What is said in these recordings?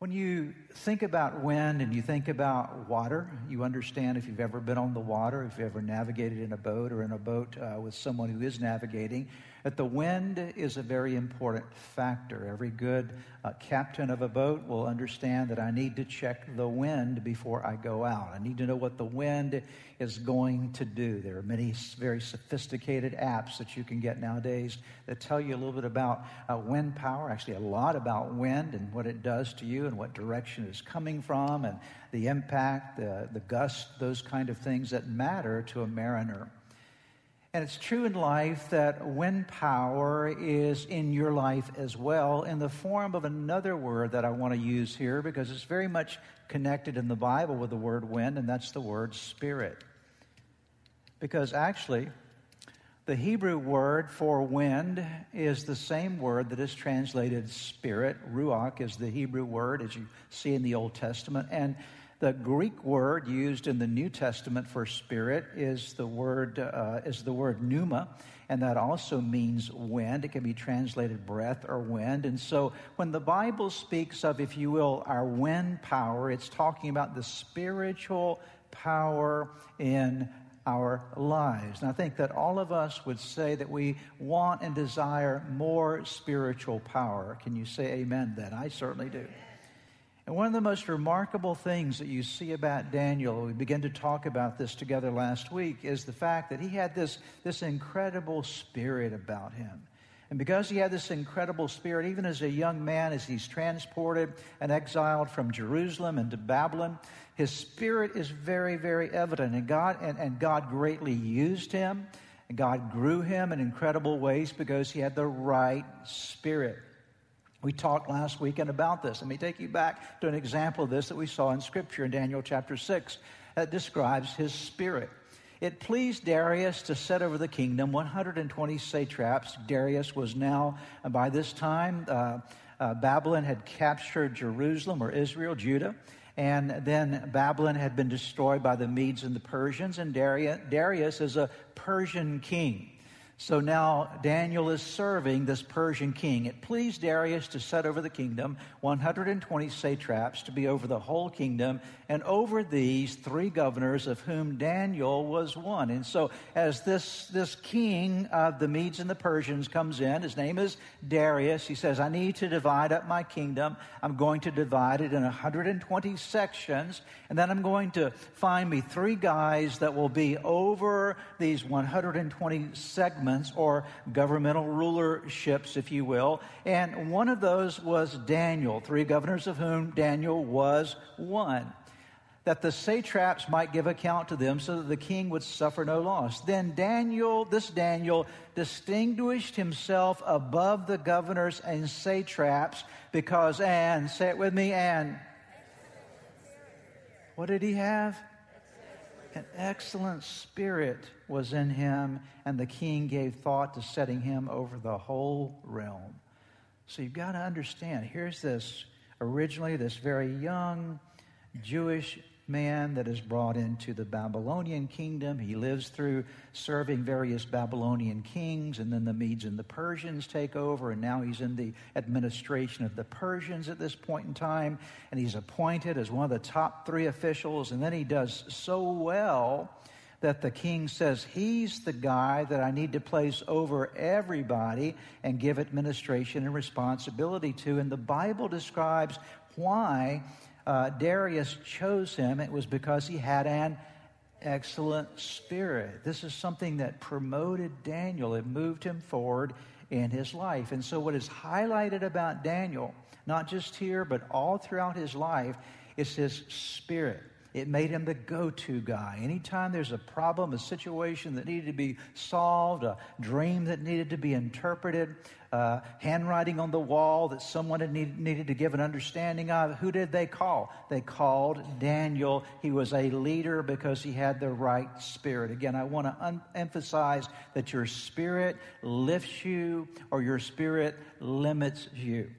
When you think about wind and you think about water, you understand if you've ever been on the water, if you've ever navigated in a boat or in a boat uh, with someone who is navigating, that the wind is a very important factor. Every good uh, captain of a boat will understand that I need to check the wind before I go out. I need to know what the wind is going to do. There are many very sophisticated apps that you can get nowadays that tell you a little bit about uh, wind power, actually, a lot about wind and what it does to you and what direction it's coming from and the impact, the, the gust, those kind of things that matter to a mariner. And it's true in life that wind power is in your life as well in the form of another word that I want to use here because it's very much connected in the Bible with the word wind, and that's the word spirit. Because actually, the Hebrew word for wind is the same word that is translated spirit. Ruach is the Hebrew word, as you see in the Old Testament. And the Greek word used in the New Testament for spirit is the word uh, is the word pneuma, and that also means wind. It can be translated breath or wind. And so, when the Bible speaks of, if you will, our wind power, it's talking about the spiritual power in our lives. And I think that all of us would say that we want and desire more spiritual power. Can you say amen then? I certainly do. And one of the most remarkable things that you see about Daniel, we began to talk about this together last week, is the fact that he had this, this incredible spirit about him. And because he had this incredible spirit, even as a young man, as he's transported and exiled from Jerusalem into Babylon, his spirit is very, very evident. And God, and, and God greatly used him. And God grew him in incredible ways because he had the right spirit. We talked last weekend about this. Let me take you back to an example of this that we saw in Scripture in Daniel chapter 6 that describes his spirit. It pleased Darius to set over the kingdom 120 satraps. Darius was now, by this time, uh, uh, Babylon had captured Jerusalem or Israel, Judah, and then Babylon had been destroyed by the Medes and the Persians, and Darius, Darius is a Persian king. So now Daniel is serving this Persian king. It pleased Darius to set over the kingdom 120 satraps to be over the whole kingdom, and over these three governors, of whom Daniel was one. And so, as this, this king of the Medes and the Persians comes in, his name is Darius, he says, I need to divide up my kingdom. I'm going to divide it in 120 sections, and then I'm going to find me three guys that will be over these 120 segments governments or governmental rulerships, if you will. And one of those was Daniel, three governors of whom Daniel was one. That the satraps might give account to them so that the king would suffer no loss. Then Daniel, this Daniel, distinguished himself above the governors and satraps because, and say it with me, and what did he have? An excellent spirit was in him, and the king gave thought to setting him over the whole realm. So you've got to understand here's this originally this very young Jewish man that is brought into the Babylonian kingdom. He lives through serving various Babylonian kings, and then the Medes and the Persians take over, and now he's in the administration of the Persians at this point in time, and he's appointed as one of the top three officials, and then he does so well that the king says he's the guy that I need to place over everybody and give administration and responsibility to. And the Bible describes why uh, Darius chose him, it was because he had an excellent spirit. This is something that promoted Daniel. It moved him forward in his life. And so, what is highlighted about Daniel, not just here, but all throughout his life, is his spirit. It made him the go to guy. Anytime there's a problem, a situation that needed to be solved, a dream that needed to be interpreted, uh, handwriting on the wall that someone had need, needed to give an understanding of, who did they call? They called Daniel. He was a leader because he had the right spirit. Again, I want to un- emphasize that your spirit lifts you or your spirit limits you.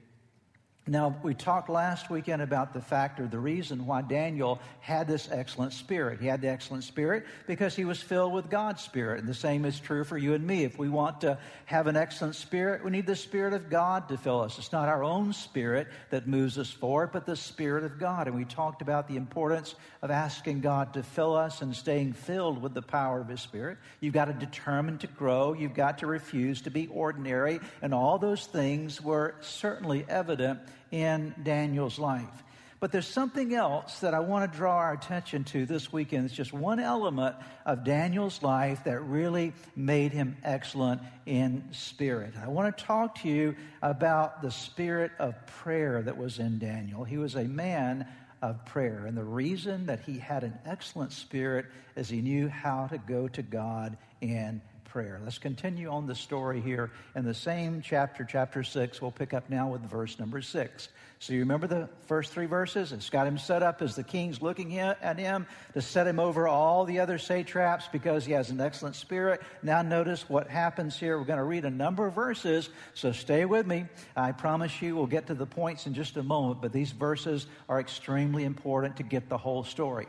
Now, we talked last weekend about the fact or the reason why Daniel had this excellent spirit. He had the excellent spirit because he was filled with God's spirit. And the same is true for you and me. If we want to have an excellent spirit, we need the spirit of God to fill us. It's not our own spirit that moves us forward, but the spirit of God. And we talked about the importance of asking God to fill us and staying filled with the power of his spirit. You've got to determine to grow. You've got to refuse to be ordinary. And all those things were certainly evident in Daniel's life. But there's something else that I want to draw our attention to this weekend. It's just one element of Daniel's life that really made him excellent in spirit. I want to talk to you about the spirit of prayer that was in Daniel. He was a man of prayer. And the reason that he had an excellent spirit is he knew how to go to God in prayer. Let's continue on the story here in the same chapter, chapter 6. We'll pick up now with verse number 6. So you remember the first three verses? It's got him set up as the king's looking at him to set him over all the other satraps because he has an excellent spirit. Now notice what happens here. We're going to read a number of verses, so stay with me. I promise you we'll get to the points in just a moment, but these verses are extremely important to get the whole story.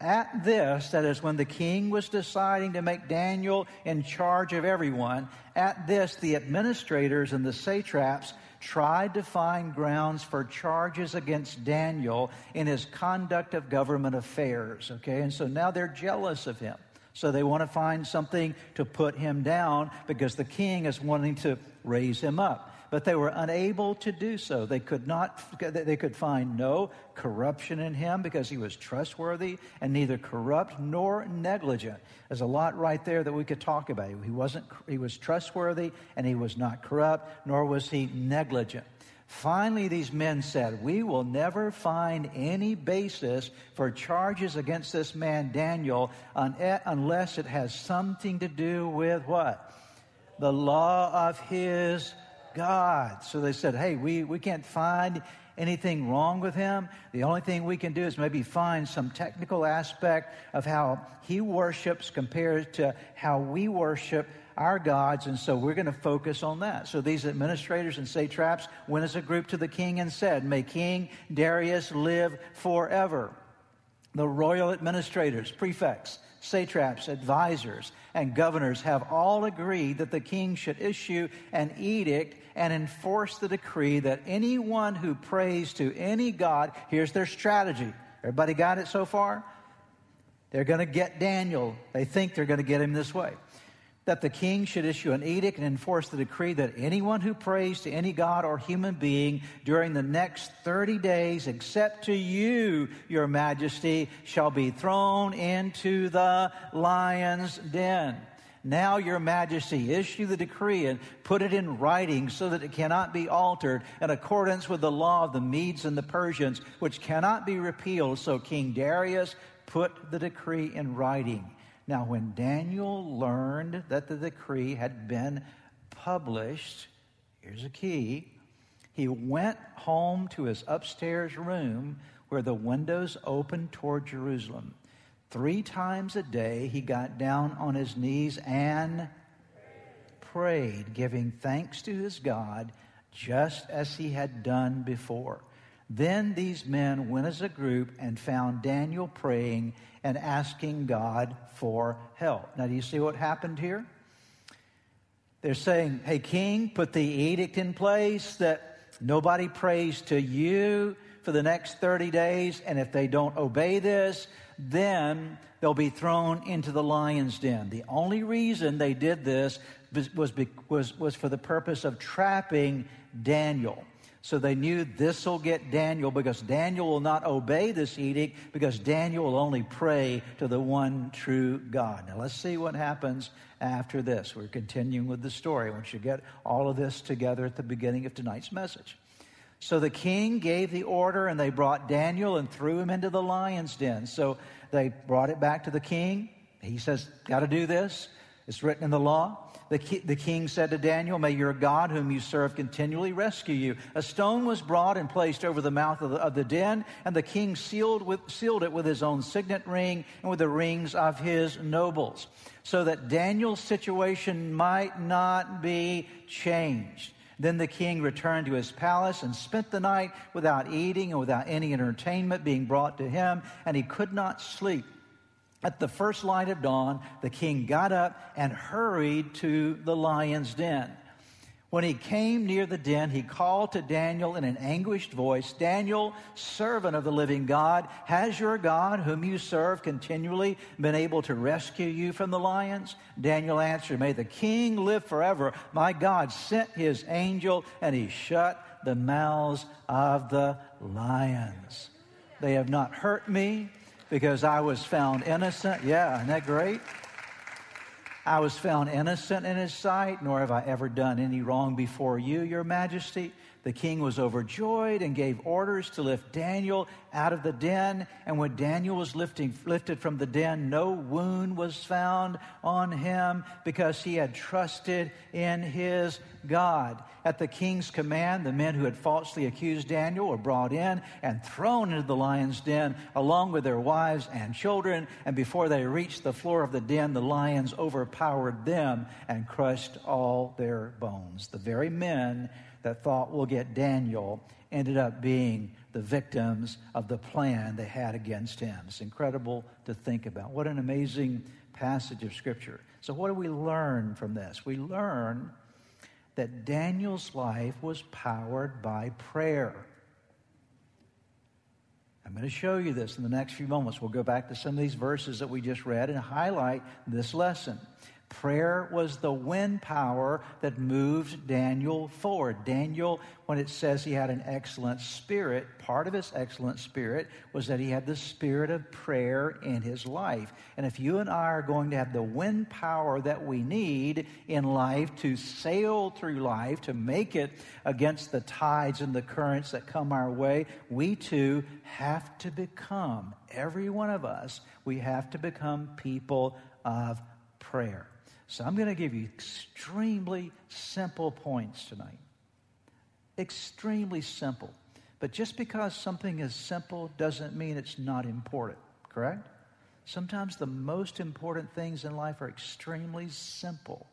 At this, that is when the king was deciding to make Daniel in charge of everyone, at this, the administrators and the satraps tried to find grounds for charges against Daniel in his conduct of government affairs. Okay, and so now they're jealous of him. So they want to find something to put him down because the king is wanting to raise him up but they were unable to do so. They could not, they could find no corruption in him because he was trustworthy and neither corrupt nor negligent. There's a lot right there that we could talk about. He wasn't, he was trustworthy and he was not corrupt, nor was he negligent. Finally, these men said, We will never find any basis for charges against this man, Daniel, unless it has something to do with what? The law of his God. So they said, hey, we, we can't find anything wrong with him. The only thing we can do is maybe find some technical aspect of how he worships compared to how we worship our gods, and so we're going to focus on that. So these administrators and satraps went as a group to the king and said, May King Darius live forever. The royal administrators, prefects, satraps, advisors, and governors have all agreed that the king should issue an edict and enforce the decree that anyone who prays to any god, here's their strategy. Everybody got it so far? They're going to get Daniel. They think they're going to get him this way that the king should issue an edict and enforce the decree that anyone who prays to any god or human being during the next 30 days, except to you, your majesty, shall be thrown into the lion's den. Now, your majesty, issue the decree and put it in writing so that it cannot be altered in accordance with the law of the Medes and the Persians, which cannot be repealed. So King Darius put the decree in writing. Now, when Daniel learned that the decree had been published, here's a key. He went home to his upstairs room where the windows opened toward Jerusalem. Three times a day, he got down on his knees and prayed, giving thanks to his God, just as he had done before. Then these men went as a group and found Daniel praying and asking God for help. Now, do you see what happened here? They're saying, Hey, King, put the edict in place that nobody prays to you for the next 30 days, and if they don't obey this, then they'll be thrown into the lion's den. The only reason they did this was, was, was, for the purpose of trapping Daniel. So they knew this will get Daniel because Daniel will not obey this edict because Daniel will only pray to the one true God. Now let's see what happens after this. We're continuing with the story. Want you get all of this together at the beginning of tonight's message. So the king gave the order and they brought Daniel and threw him into the lion's den. So they brought it back to the king. He says, Got to do this. It's written in the law. The, ki- the king said to Daniel, May your God, whom you serve, continually rescue you. A stone was brought and placed over the mouth of the, of the den, and the king sealed, with, sealed it with his own signet ring and with the rings of his nobles, so that Daniel's situation might not be changed. Then the king returned to his palace and spent the night without eating and without any entertainment being brought to him, and he could not sleep. At the first light of dawn, the king got up and hurried to the lion's den. When he came near the den, he called to Daniel in an anguished voice Daniel, servant of the living God, has your God, whom you serve, continually been able to rescue you from the lions? Daniel answered, May the king live forever. My God sent his angel, and he shut the mouths of the lions. They have not hurt me because I was found innocent. Yeah, isn't that great? I was found innocent in his sight, nor have I ever done any wrong before you, your majesty. The king was overjoyed and gave orders to lift Daniel out of the den. And when Daniel was lifting, lifted from the den, no wound was found on him because he had trusted in his God. At the king's command, the men who had falsely accused Daniel were brought in and thrown into the lion's den along with their wives and children. And before they reached the floor of the den, the lions overpowered them and crushed all their bones. The very men that thought we'll get Daniel ended up being the victims of the plan they had against him. It's incredible to think about. What an amazing passage of Scripture. So, what do we learn from this? We learn that Daniel's life was powered by prayer. I'm going to show you this in the next few moments. We'll go back to some of these verses that we just read and highlight this lesson. Prayer was the wind power that moved Daniel forward. Daniel, when it says he had an excellent spirit, part of his excellent spirit was that he had the spirit of prayer in his life. And if you and I are going to have the wind power that we need in life to sail through life, to make it against the tides and the currents that come our way, we too have to become, every one of us, we have to become people of prayer. So I'm going to give you extremely simple points tonight. Extremely simple. But just because something is simple doesn't mean it's not important, correct? Sometimes the most important things in life are extremely simple.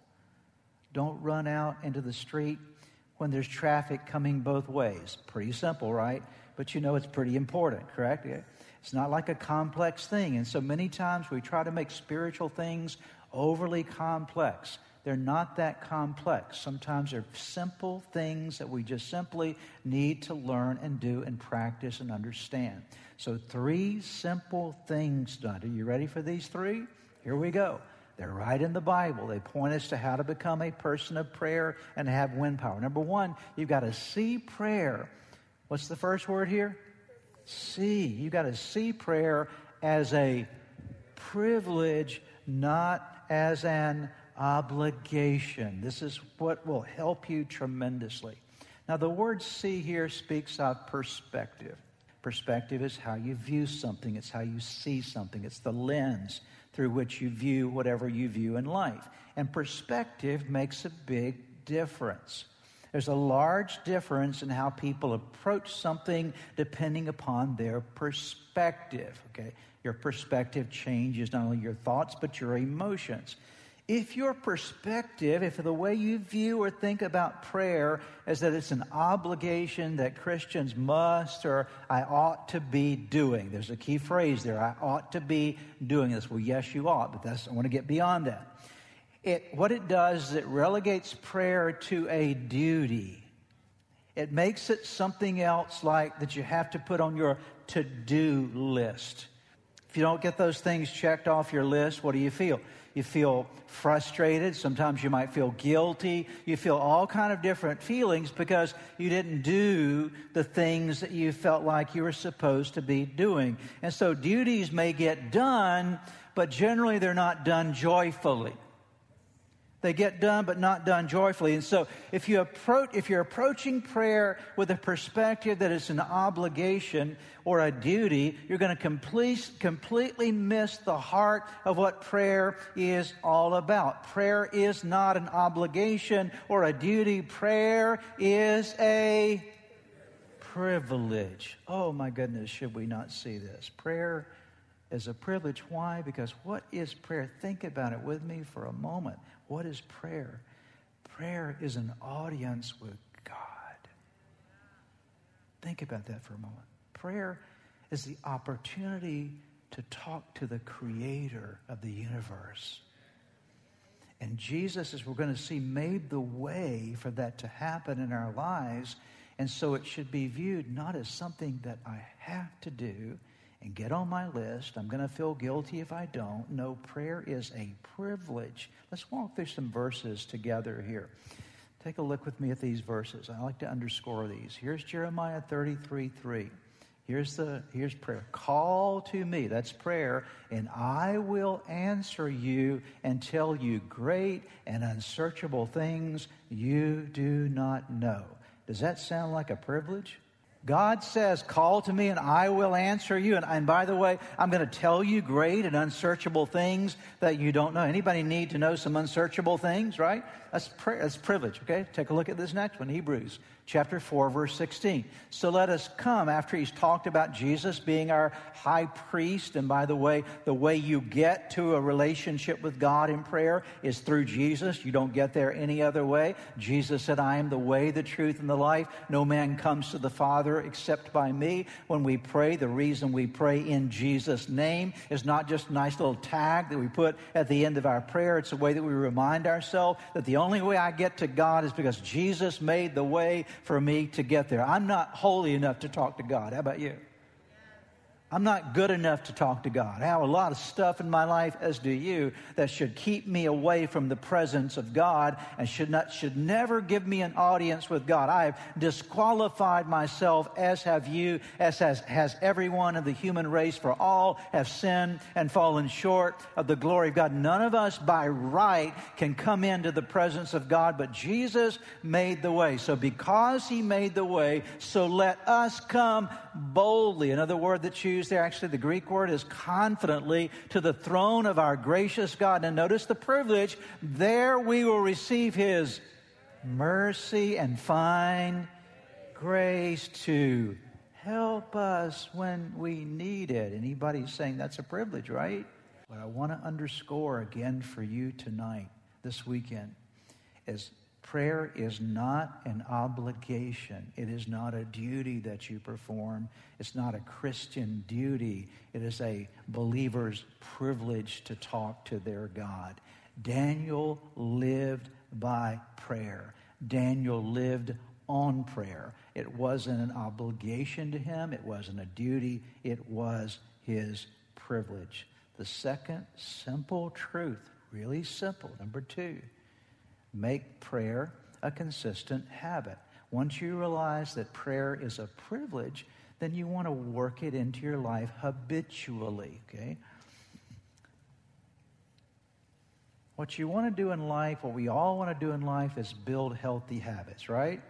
Don't run out into the street when there's traffic coming both ways. Pretty simple, right? But you know it's pretty important, correct? It's not like a complex thing. And so many times we try to make spiritual things overly complex. They're not that complex. Sometimes they're simple things that we just simply need to learn and do and practice and understand. So, three simple things done. Are you ready for these three? Here we go. They're right in the Bible. They point us to how to become a person of prayer and have wind power. Number one, you've got to see prayer. What's the first word here? See. You've got to see prayer as a privilege, not as an obligation. This is what will help you tremendously. Now, the word see here speaks of perspective. Perspective is how you view something, it's how you see something, it's the lens through which you view whatever you view in life. And perspective makes a big difference. There's a large difference in how people approach something depending upon their perspective. Okay? Your perspective changes not only your thoughts, but your emotions. If your perspective, if the way you view or think about prayer is that it's an obligation that Christians must or I ought to be doing, there's a key phrase there I ought to be doing this. Well, yes, you ought, but that's, I want to get beyond that. It, what it does is it relegates prayer to a duty. It makes it something else like that you have to put on your to do list. If you don't get those things checked off your list, what do you feel? you feel frustrated. Sometimes you might feel guilty. You feel all kind of different feelings because you didn't do the things that you felt like you were supposed to be doing. And so duties may get done, but generally they're not done joyfully. They get done, but not done joyfully. And so, if, you approach, if you're approaching prayer with a perspective that it's an obligation or a duty, you're going to complete, completely miss the heart of what prayer is all about. Prayer is not an obligation or a duty. Prayer is a privilege. Oh my goodness, should we not see this? Prayer is a privilege. Why? Because what is prayer? Think about it with me for a moment. What is prayer? Prayer is an audience with God. Think about that for a moment. Prayer is the opportunity to talk to the creator of the universe. And Jesus, as we're going to see, made the way for that to happen in our lives. And so it should be viewed not as something that I have to do and get on my list. I'm going to feel guilty if I don't. No, prayer is a privilege. Let's walk through some verses together here. Take a look with me at these verses. I like to underscore these. Here's Jeremiah 33 3. Here's the here's prayer. Call to me, that's prayer, and I will answer you and tell you great and unsearchable things you do not know. Does that sound like a privilege? God says, Call to me and I will answer you. And, and by the way, I'm going to tell you great and unsearchable things that you don't know. Anybody need to know some unsearchable things, right? That's, pri- that's privilege, okay? Take a look at this next one Hebrews chapter 4, verse 16. So let us come after he's talked about Jesus being our high priest. And by the way, the way you get to a relationship with God in prayer is through Jesus. You don't get there any other way. Jesus said, I am the way, the truth, and the life. No man comes to the Father except by me. When we pray, the reason we pray in Jesus' name is not just a nice little tag that we put at the end of our prayer. It's a way that we remind ourselves that the only way I get to God is because Jesus made the way for me to get there. I'm not holy enough to talk to God. How about you? I'm not good enough to talk to God. I have a lot of stuff in my life, as do you, that should keep me away from the presence of God and should not should never give me an audience with God. I have disqualified myself, as have you, as has, has everyone of the human race, for all have sinned and fallen short of the glory of God. None of us by right can come into the presence of God, but Jesus made the way. So because he made the way, so let us come boldly. Another word that's used there, actually, the Greek word is confidently to the throne of our gracious God. And notice the privilege. There we will receive his mercy and find grace to help us when we need it. Anybody saying that's a privilege, right? What I want to underscore again for you tonight, this weekend, is Prayer is not an obligation. It is not a duty that you perform. It's not a Christian duty. It is a believer's privilege to talk to their God. Daniel lived by prayer. Daniel lived on prayer. It wasn't an obligation to him, it wasn't a duty, it was his privilege. The second simple truth, really simple, number two Make prayer a consistent habit. Once you realize that prayer is a privilege, then you want to work it into your life habitually, okay? What you want to do in life, what we all want to do in life, is build healthy habits, right?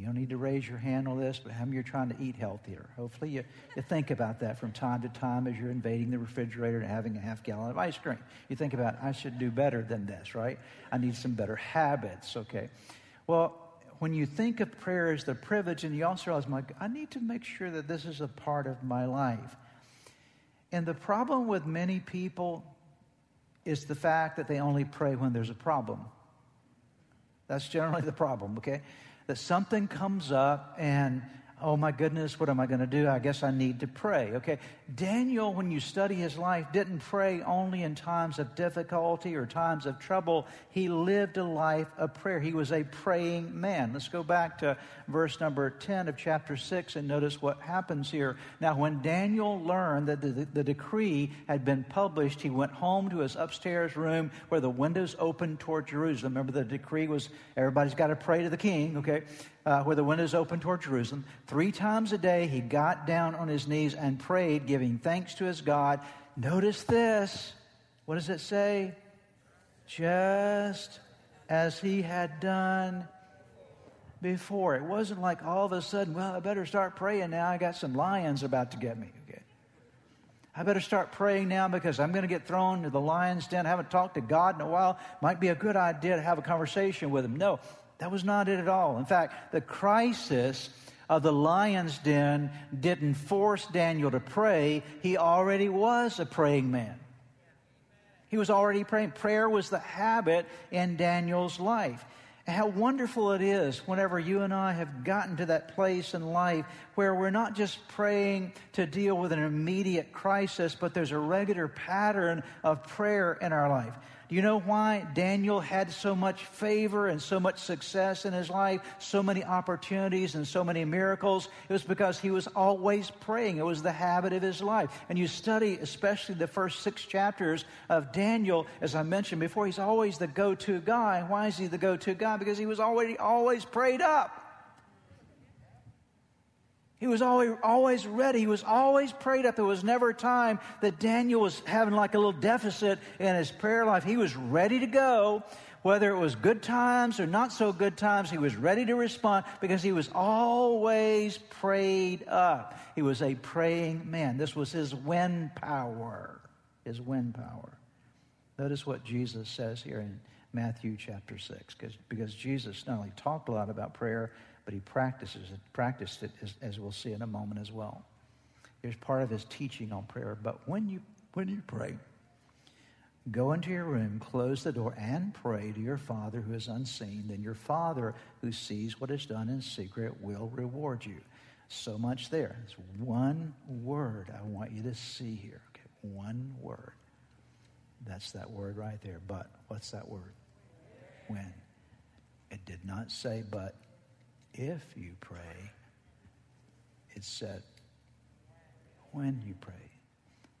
You don't need to raise your hand on this, but how many you're trying to eat healthier? Hopefully, you, you think about that from time to time as you're invading the refrigerator and having a half gallon of ice cream. You think about, I should do better than this, right? I need some better habits, okay? Well, when you think of prayer as the privilege, and you also realize, like, I need to make sure that this is a part of my life. And the problem with many people is the fact that they only pray when there's a problem. That's generally the problem, okay? That something comes up and oh my goodness, what am I going to do? I guess I need to pray. Okay. Daniel, when you study his life, didn't pray only in times of difficulty or times of trouble. He lived a life of prayer. He was a praying man. Let's go back to verse number 10 of chapter 6 and notice what happens here. Now, when Daniel learned that the, the, the decree had been published, he went home to his upstairs room where the windows opened toward Jerusalem. Remember, the decree was everybody's got to pray to the king, okay? Uh, where the windows open toward Jerusalem. Three times a day, he got down on his knees and prayed, giving thanks to his God. Notice this. What does it say? Just as he had done before. It wasn't like all of a sudden, well, I better start praying now. I got some lions about to get me. Okay. I better start praying now because I'm going to get thrown to the lion's den. I haven't talked to God in a while. Might be a good idea to have a conversation with him. No, that was not it at all. In fact, the crisis of the lion's den didn't force Daniel to pray. He already was a praying man. He was already praying. Prayer was the habit in Daniel's life. How wonderful it is whenever you and I have gotten to that place in life where we're not just praying to deal with an immediate crisis, but there's a regular pattern of prayer in our life. Do you know why Daniel had so much favor and so much success in his life, so many opportunities and so many miracles? It was because he was always praying. It was the habit of his life. And you study especially the first six chapters of Daniel, as I mentioned before, he's always the go to guy. Why is he the go to guy? Because he was already always prayed up. He was always, always ready. He was always prayed up. There was never a time that Daniel was having like a little deficit in his prayer life. He was ready to go. Whether it was good times or not so good times, he was ready to respond because he was always prayed up. He was a praying man. This was his wind power. His wind power. Notice what Jesus says here in Matthew chapter 6, because Jesus not only talked a lot about prayer, but he practices it, practiced it as, as we'll see in a moment as well. Here's part of his teaching on prayer. But when you when you pray, go into your room, close the door, and pray to your Father who is unseen. Then your Father who sees what is done in secret will reward you. So much there. It's one word I want you to see here. Okay, one word. That's that word right there. But what's that word? When. It did not say but if you pray. It said, when you pray.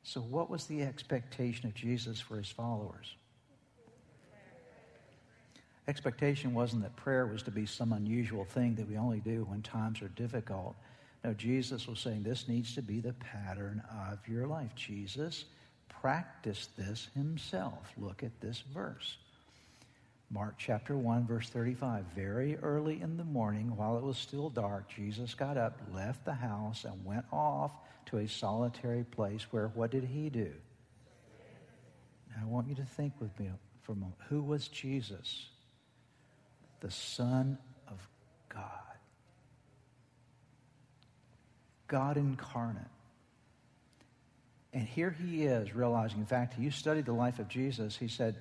So, what was the expectation of Jesus for his followers? Expectation wasn't that prayer was to be some unusual thing that we only do when times are difficult. No, Jesus was saying this needs to be the pattern of your life. Jesus practiced this himself. Look at this verse. Mark chapter 1, verse 35. Very early in the morning, while it was still dark, Jesus got up, left the house, and went off to a solitary place where what did he do? Now, I want you to think with me for a moment. Who was Jesus? The Son of God. God incarnate. And here he is realizing, in fact, you studied the life of Jesus. He said,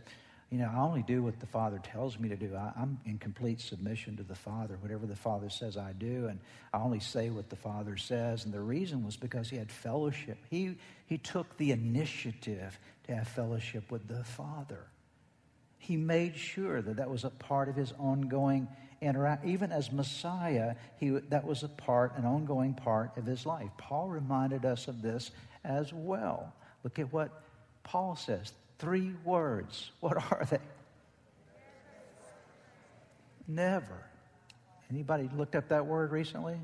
you know, I only do what the Father tells me to do. I, am in complete submission to the Father. Whatever the Father says, I do. And I only say what the Father says. And the reason was because he had fellowship. He, he took the initiative to have fellowship with the Father. He made sure that that was a part of his ongoing interact. Even as Messiah, he, that was a part, an ongoing part of his life. Paul reminded us of this as well. Look at what Paul says Three words. What are they? Never. Anybody looked up that word recently?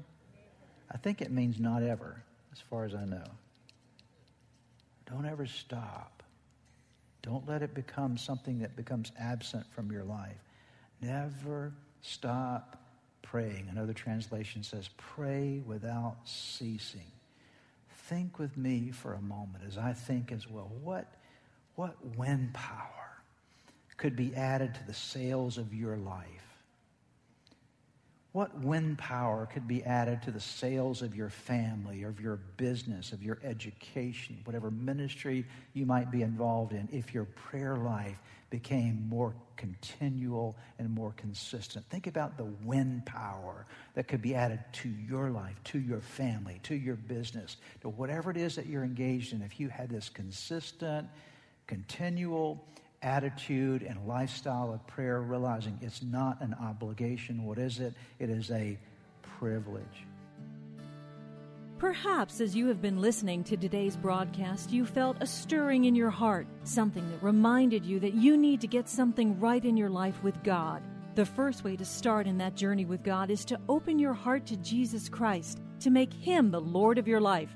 I think it means not ever, as far as I know. Don't ever stop. Don't let it become something that becomes absent from your life. Never stop praying. Another translation says, pray without ceasing. Think with me for a moment as I think as well. What what wind power could be added to the sails of your life What wind power could be added to the sails of your family, of your business, of your education, whatever ministry you might be involved in, if your prayer life became more continual and more consistent? Think about the wind power that could be added to your life, to your family, to your business, to whatever it is that you're engaged in. If you had this consistent, continual, attitude and lifestyle of prayer, realizing it's not an obligation. What is it? It is a privilege. Perhaps as you have been listening to today's broadcast, you felt a stirring in your heart, something that reminded you that you need to get something right in your life with God. The first way to start in that journey with God is to open your heart to Jesus Christ, to make Him the Lord of your life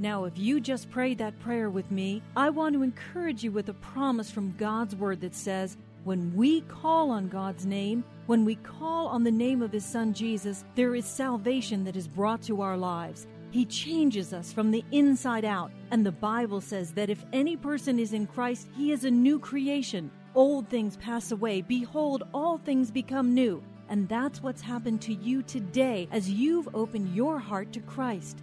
Now, if you just prayed that prayer with me, I want to encourage you with a promise from God's Word that says, when we call on God's name, when we call on the name of His Son Jesus, there is salvation that is brought to our lives. He changes us from the inside out. And the Bible says that if any person is in Christ, he is a new creation. Old things pass away. Behold, all things become new. And that's what's happened to you today as you've opened your heart to Christ.